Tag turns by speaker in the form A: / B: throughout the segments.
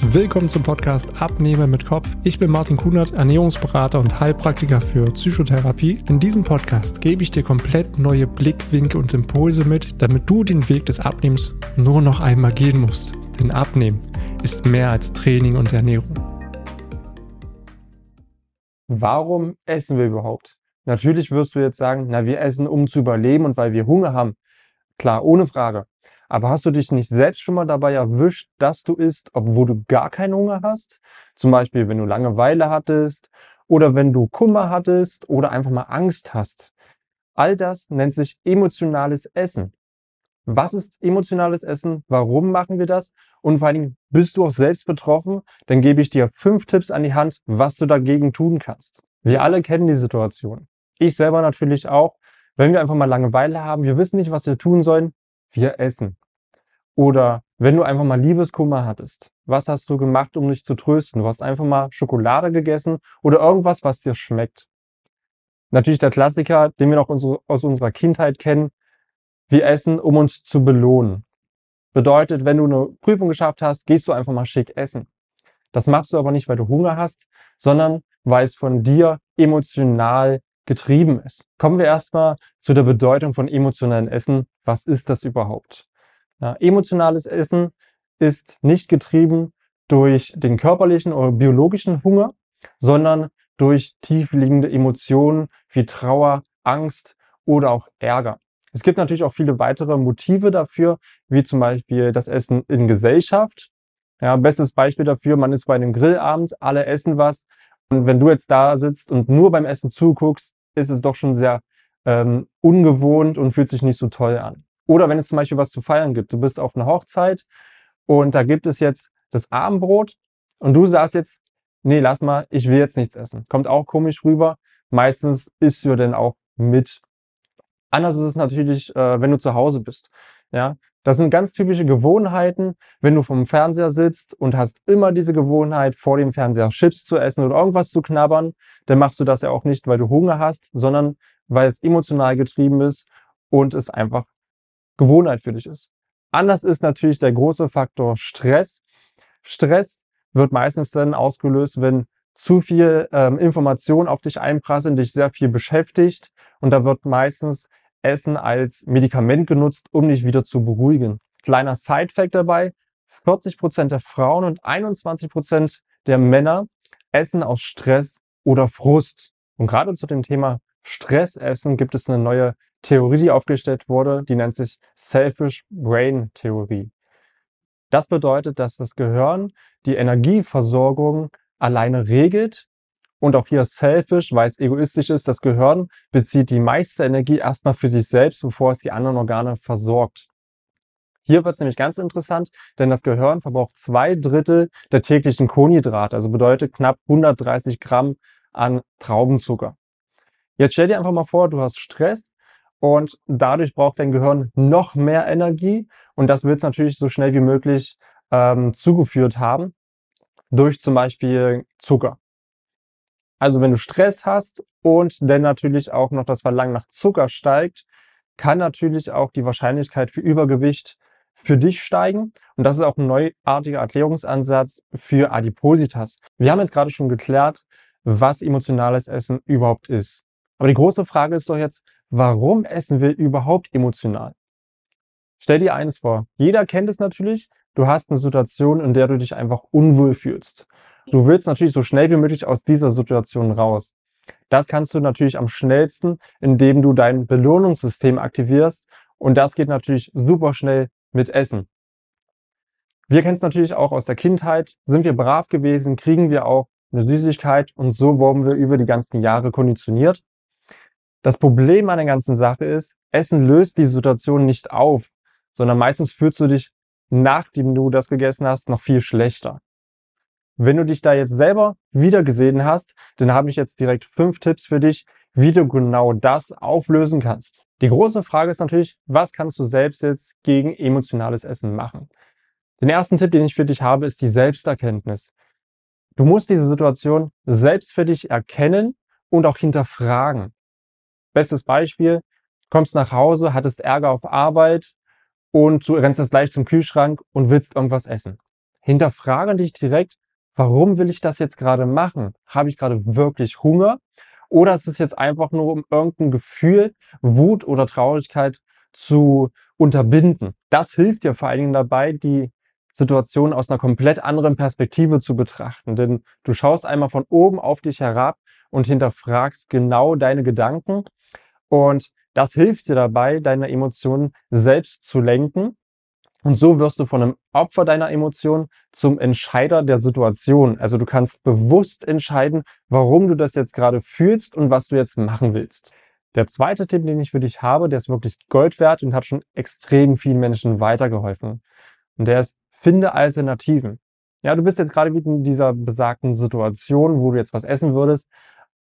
A: Willkommen zum Podcast Abnehmer mit Kopf. Ich bin Martin Kunert, Ernährungsberater und Heilpraktiker für Psychotherapie. In diesem Podcast gebe ich dir komplett neue Blickwinkel und Impulse mit, damit du den Weg des Abnehmens nur noch einmal gehen musst. Denn Abnehmen ist mehr als Training und Ernährung.
B: Warum essen wir überhaupt? Natürlich wirst du jetzt sagen, na, wir essen, um zu überleben und weil wir Hunger haben. Klar, ohne Frage. Aber hast du dich nicht selbst schon mal dabei erwischt, dass du isst, obwohl du gar keinen Hunger hast? Zum Beispiel, wenn du Langeweile hattest oder wenn du Kummer hattest oder einfach mal Angst hast. All das nennt sich emotionales Essen. Was ist emotionales Essen? Warum machen wir das? Und vor allen Dingen, bist du auch selbst betroffen? Dann gebe ich dir fünf Tipps an die Hand, was du dagegen tun kannst. Wir alle kennen die Situation. Ich selber natürlich auch. Wenn wir einfach mal Langeweile haben, wir wissen nicht, was wir tun sollen, wir essen. Oder wenn du einfach mal Liebeskummer hattest, was hast du gemacht, um dich zu trösten? Du hast einfach mal Schokolade gegessen oder irgendwas, was dir schmeckt. Natürlich der Klassiker, den wir noch aus unserer Kindheit kennen. Wir essen, um uns zu belohnen. Bedeutet, wenn du eine Prüfung geschafft hast, gehst du einfach mal schick essen. Das machst du aber nicht, weil du Hunger hast, sondern weil es von dir emotional getrieben ist. Kommen wir erstmal zu der Bedeutung von emotionalen Essen. Was ist das überhaupt? Ja, emotionales Essen ist nicht getrieben durch den körperlichen oder biologischen Hunger, sondern durch tiefliegende Emotionen wie Trauer, Angst oder auch Ärger. Es gibt natürlich auch viele weitere Motive dafür, wie zum Beispiel das Essen in Gesellschaft. Ja, bestes Beispiel dafür, man ist bei einem Grillabend, alle essen was. Und wenn du jetzt da sitzt und nur beim Essen zuguckst, ist es doch schon sehr ähm, ungewohnt und fühlt sich nicht so toll an. Oder wenn es zum Beispiel was zu feiern gibt. Du bist auf einer Hochzeit und da gibt es jetzt das Abendbrot und du sagst jetzt, nee, lass mal, ich will jetzt nichts essen. Kommt auch komisch rüber. Meistens isst du denn auch mit. Anders ist es natürlich, äh, wenn du zu Hause bist. Ja, das sind ganz typische Gewohnheiten, wenn du vom Fernseher sitzt und hast immer diese Gewohnheit, vor dem Fernseher Chips zu essen oder irgendwas zu knabbern, dann machst du das ja auch nicht, weil du Hunger hast, sondern weil es emotional getrieben ist und es einfach Gewohnheit für dich ist. Anders ist natürlich der große Faktor Stress. Stress wird meistens dann ausgelöst, wenn zu viel ähm, Information auf dich einprasseln, dich sehr viel beschäftigt und da wird meistens Essen als Medikament genutzt, um dich wieder zu beruhigen. Kleiner Side-Fact dabei, 40% der Frauen und 21% der Männer essen aus Stress oder Frust. Und gerade zu dem Thema Stressessen gibt es eine neue Theorie, die aufgestellt wurde, die nennt sich Selfish Brain Theorie. Das bedeutet, dass das Gehirn die Energieversorgung alleine regelt und auch hier selfish, weil es egoistisch ist, das Gehirn bezieht die meiste Energie erstmal für sich selbst, bevor es die anderen Organe versorgt. Hier wird es nämlich ganz interessant, denn das Gehirn verbraucht zwei Drittel der täglichen Kohlenhydrate, also bedeutet knapp 130 Gramm an Traubenzucker. Jetzt stell dir einfach mal vor, du hast Stress und dadurch braucht dein Gehirn noch mehr Energie und das wird es natürlich so schnell wie möglich ähm, zugeführt haben durch zum Beispiel Zucker. Also wenn du Stress hast und dann natürlich auch noch das Verlangen nach Zucker steigt, kann natürlich auch die Wahrscheinlichkeit für Übergewicht für dich steigen. Und das ist auch ein neuartiger Erklärungsansatz für Adipositas. Wir haben jetzt gerade schon geklärt, was emotionales Essen überhaupt ist. Aber die große Frage ist doch jetzt, warum essen wir überhaupt emotional? Stell dir eines vor. Jeder kennt es natürlich. Du hast eine Situation, in der du dich einfach unwohl fühlst. Du willst natürlich so schnell wie möglich aus dieser Situation raus. Das kannst du natürlich am schnellsten, indem du dein Belohnungssystem aktivierst. Und das geht natürlich super schnell mit Essen. Wir kennen es natürlich auch aus der Kindheit. Sind wir brav gewesen, kriegen wir auch eine Süßigkeit und so wurden wir über die ganzen Jahre konditioniert. Das Problem an der ganzen Sache ist, Essen löst die Situation nicht auf, sondern meistens fühlst du dich, nachdem du das gegessen hast, noch viel schlechter. Wenn du dich da jetzt selber wieder gesehen hast, dann habe ich jetzt direkt fünf Tipps für dich, wie du genau das auflösen kannst. Die große Frage ist natürlich, was kannst du selbst jetzt gegen emotionales Essen machen? Den ersten Tipp, den ich für dich habe, ist die Selbsterkenntnis. Du musst diese Situation selbst für dich erkennen und auch hinterfragen. Bestes Beispiel, kommst nach Hause, hattest Ärger auf Arbeit und du rennst jetzt gleich zum Kühlschrank und willst irgendwas essen hinterfrage dich direkt, warum will ich das jetzt gerade machen? Habe ich gerade wirklich Hunger? Oder ist es jetzt einfach nur, um irgendein Gefühl, Wut oder Traurigkeit zu unterbinden? Das hilft dir vor allen Dingen dabei, die Situation aus einer komplett anderen Perspektive zu betrachten. Denn du schaust einmal von oben auf dich herab und hinterfragst genau deine Gedanken. Und das hilft dir dabei, deine Emotionen selbst zu lenken. Und so wirst du von einem Opfer deiner Emotionen zum Entscheider der Situation. Also du kannst bewusst entscheiden, warum du das jetzt gerade fühlst und was du jetzt machen willst. Der zweite Tipp, den ich für dich habe, der ist wirklich Gold wert und hat schon extrem vielen Menschen weitergeholfen. Und der ist, finde Alternativen. Ja, du bist jetzt gerade wieder in dieser besagten Situation, wo du jetzt was essen würdest,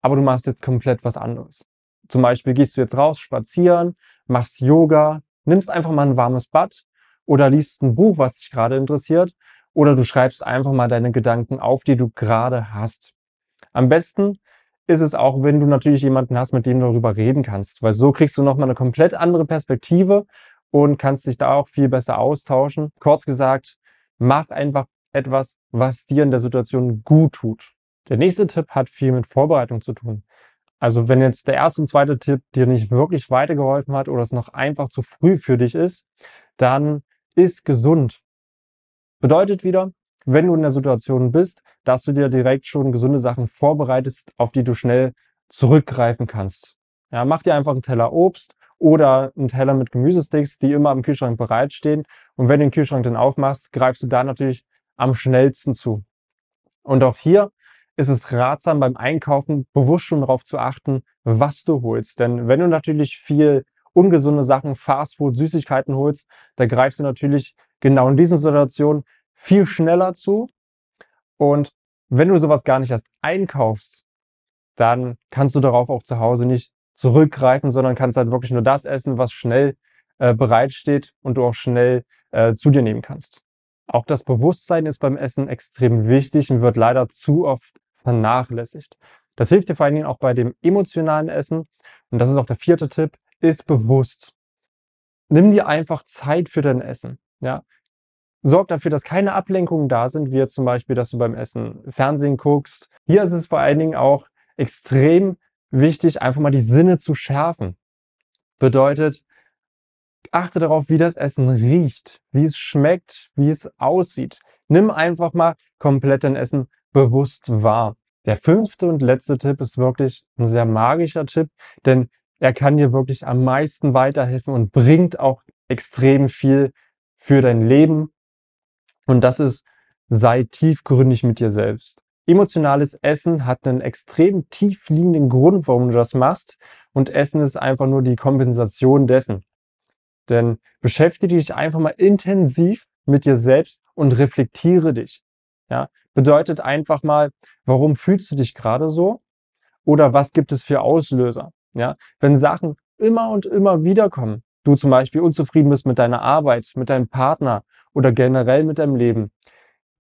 B: aber du machst jetzt komplett was anderes. Zum Beispiel gehst du jetzt raus, spazieren, machst Yoga, nimmst einfach mal ein warmes Bad oder liest ein Buch, was dich gerade interessiert oder du schreibst einfach mal deine Gedanken auf, die du gerade hast. Am besten ist es auch, wenn du natürlich jemanden hast, mit dem du darüber reden kannst, weil so kriegst du nochmal eine komplett andere Perspektive und kannst dich da auch viel besser austauschen. Kurz gesagt, mach einfach etwas, was dir in der Situation gut tut. Der nächste Tipp hat viel mit Vorbereitung zu tun. Also wenn jetzt der erste und zweite Tipp dir nicht wirklich weitergeholfen hat oder es noch einfach zu früh für dich ist, dann ist gesund. Bedeutet wieder, wenn du in der Situation bist, dass du dir direkt schon gesunde Sachen vorbereitest, auf die du schnell zurückgreifen kannst. Ja, mach dir einfach einen Teller Obst oder einen Teller mit Gemüsesticks, die immer im Kühlschrank bereitstehen. Und wenn du den Kühlschrank dann aufmachst, greifst du da natürlich am schnellsten zu. Und auch hier ist es ratsam beim Einkaufen bewusst schon darauf zu achten, was du holst. Denn wenn du natürlich viel ungesunde Sachen, Fastfood, Süßigkeiten holst, da greifst du natürlich genau in diesen Situationen viel schneller zu. Und wenn du sowas gar nicht erst einkaufst, dann kannst du darauf auch zu Hause nicht zurückgreifen, sondern kannst halt wirklich nur das essen, was schnell äh, bereitsteht und du auch schnell äh, zu dir nehmen kannst. Auch das Bewusstsein ist beim Essen extrem wichtig und wird leider zu oft vernachlässigt. Das hilft dir vor allen Dingen auch bei dem emotionalen Essen. Und das ist auch der vierte Tipp, ist bewusst. Nimm dir einfach Zeit für dein Essen. Ja? Sorg dafür, dass keine Ablenkungen da sind, wie zum Beispiel, dass du beim Essen Fernsehen guckst. Hier ist es vor allen Dingen auch extrem wichtig, einfach mal die Sinne zu schärfen. Bedeutet, achte darauf, wie das Essen riecht, wie es schmeckt, wie es aussieht. Nimm einfach mal komplett dein Essen bewusst wahr. Der fünfte und letzte Tipp ist wirklich ein sehr magischer Tipp, denn er kann dir wirklich am meisten weiterhelfen und bringt auch extrem viel für dein Leben. Und das ist, sei tiefgründig mit dir selbst. Emotionales Essen hat einen extrem tief liegenden Grund, warum du das machst. Und Essen ist einfach nur die Kompensation dessen. Denn beschäftige dich einfach mal intensiv mit dir selbst und reflektiere dich. Ja, bedeutet einfach mal, warum fühlst du dich gerade so? Oder was gibt es für Auslöser? Ja, wenn Sachen immer und immer wieder kommen, du zum Beispiel unzufrieden bist mit deiner Arbeit, mit deinem Partner oder generell mit deinem Leben,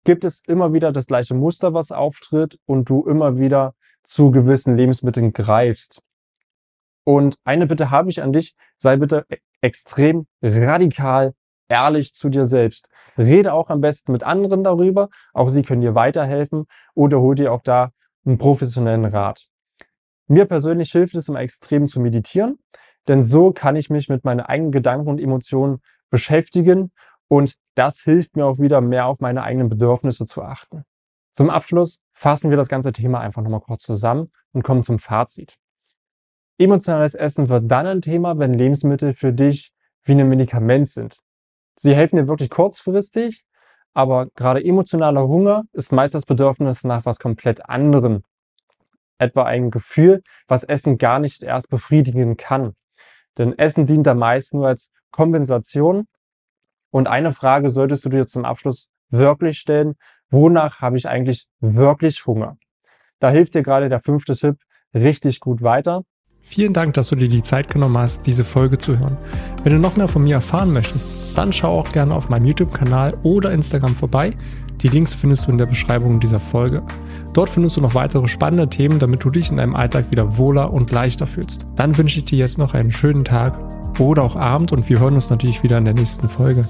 B: gibt es immer wieder das gleiche Muster, was auftritt und du immer wieder zu gewissen Lebensmitteln greifst. Und eine Bitte habe ich an dich, sei bitte e-, extrem radikal ehrlich zu dir selbst. Rede auch am besten mit anderen darüber, auch sie können dir weiterhelfen oder hol dir auch da einen professionellen Rat. Mir persönlich hilft es immer extrem zu meditieren, denn so kann ich mich mit meinen eigenen Gedanken und Emotionen beschäftigen und das hilft mir auch wieder mehr auf meine eigenen Bedürfnisse zu achten. Zum Abschluss fassen wir das ganze Thema einfach nochmal kurz zusammen und kommen zum Fazit. Emotionales Essen wird dann ein Thema, wenn Lebensmittel für dich wie ein Medikament sind. Sie helfen dir wirklich kurzfristig, aber gerade emotionaler Hunger ist meist das Bedürfnis nach was komplett anderem etwa ein Gefühl, was Essen gar nicht erst befriedigen kann. Denn Essen dient da meist nur als Kompensation. Und eine Frage solltest du dir zum Abschluss wirklich stellen, wonach habe ich eigentlich wirklich Hunger? Da hilft dir gerade der fünfte Tipp richtig gut weiter.
A: Vielen Dank, dass du dir die Zeit genommen hast, diese Folge zu hören. Wenn du noch mehr von mir erfahren möchtest, dann schau auch gerne auf meinem YouTube-Kanal oder Instagram vorbei. Die Links findest du in der Beschreibung dieser Folge. Dort findest du noch weitere spannende Themen, damit du dich in deinem Alltag wieder wohler und leichter fühlst. Dann wünsche ich dir jetzt noch einen schönen Tag oder auch Abend und wir hören uns natürlich wieder in der nächsten Folge.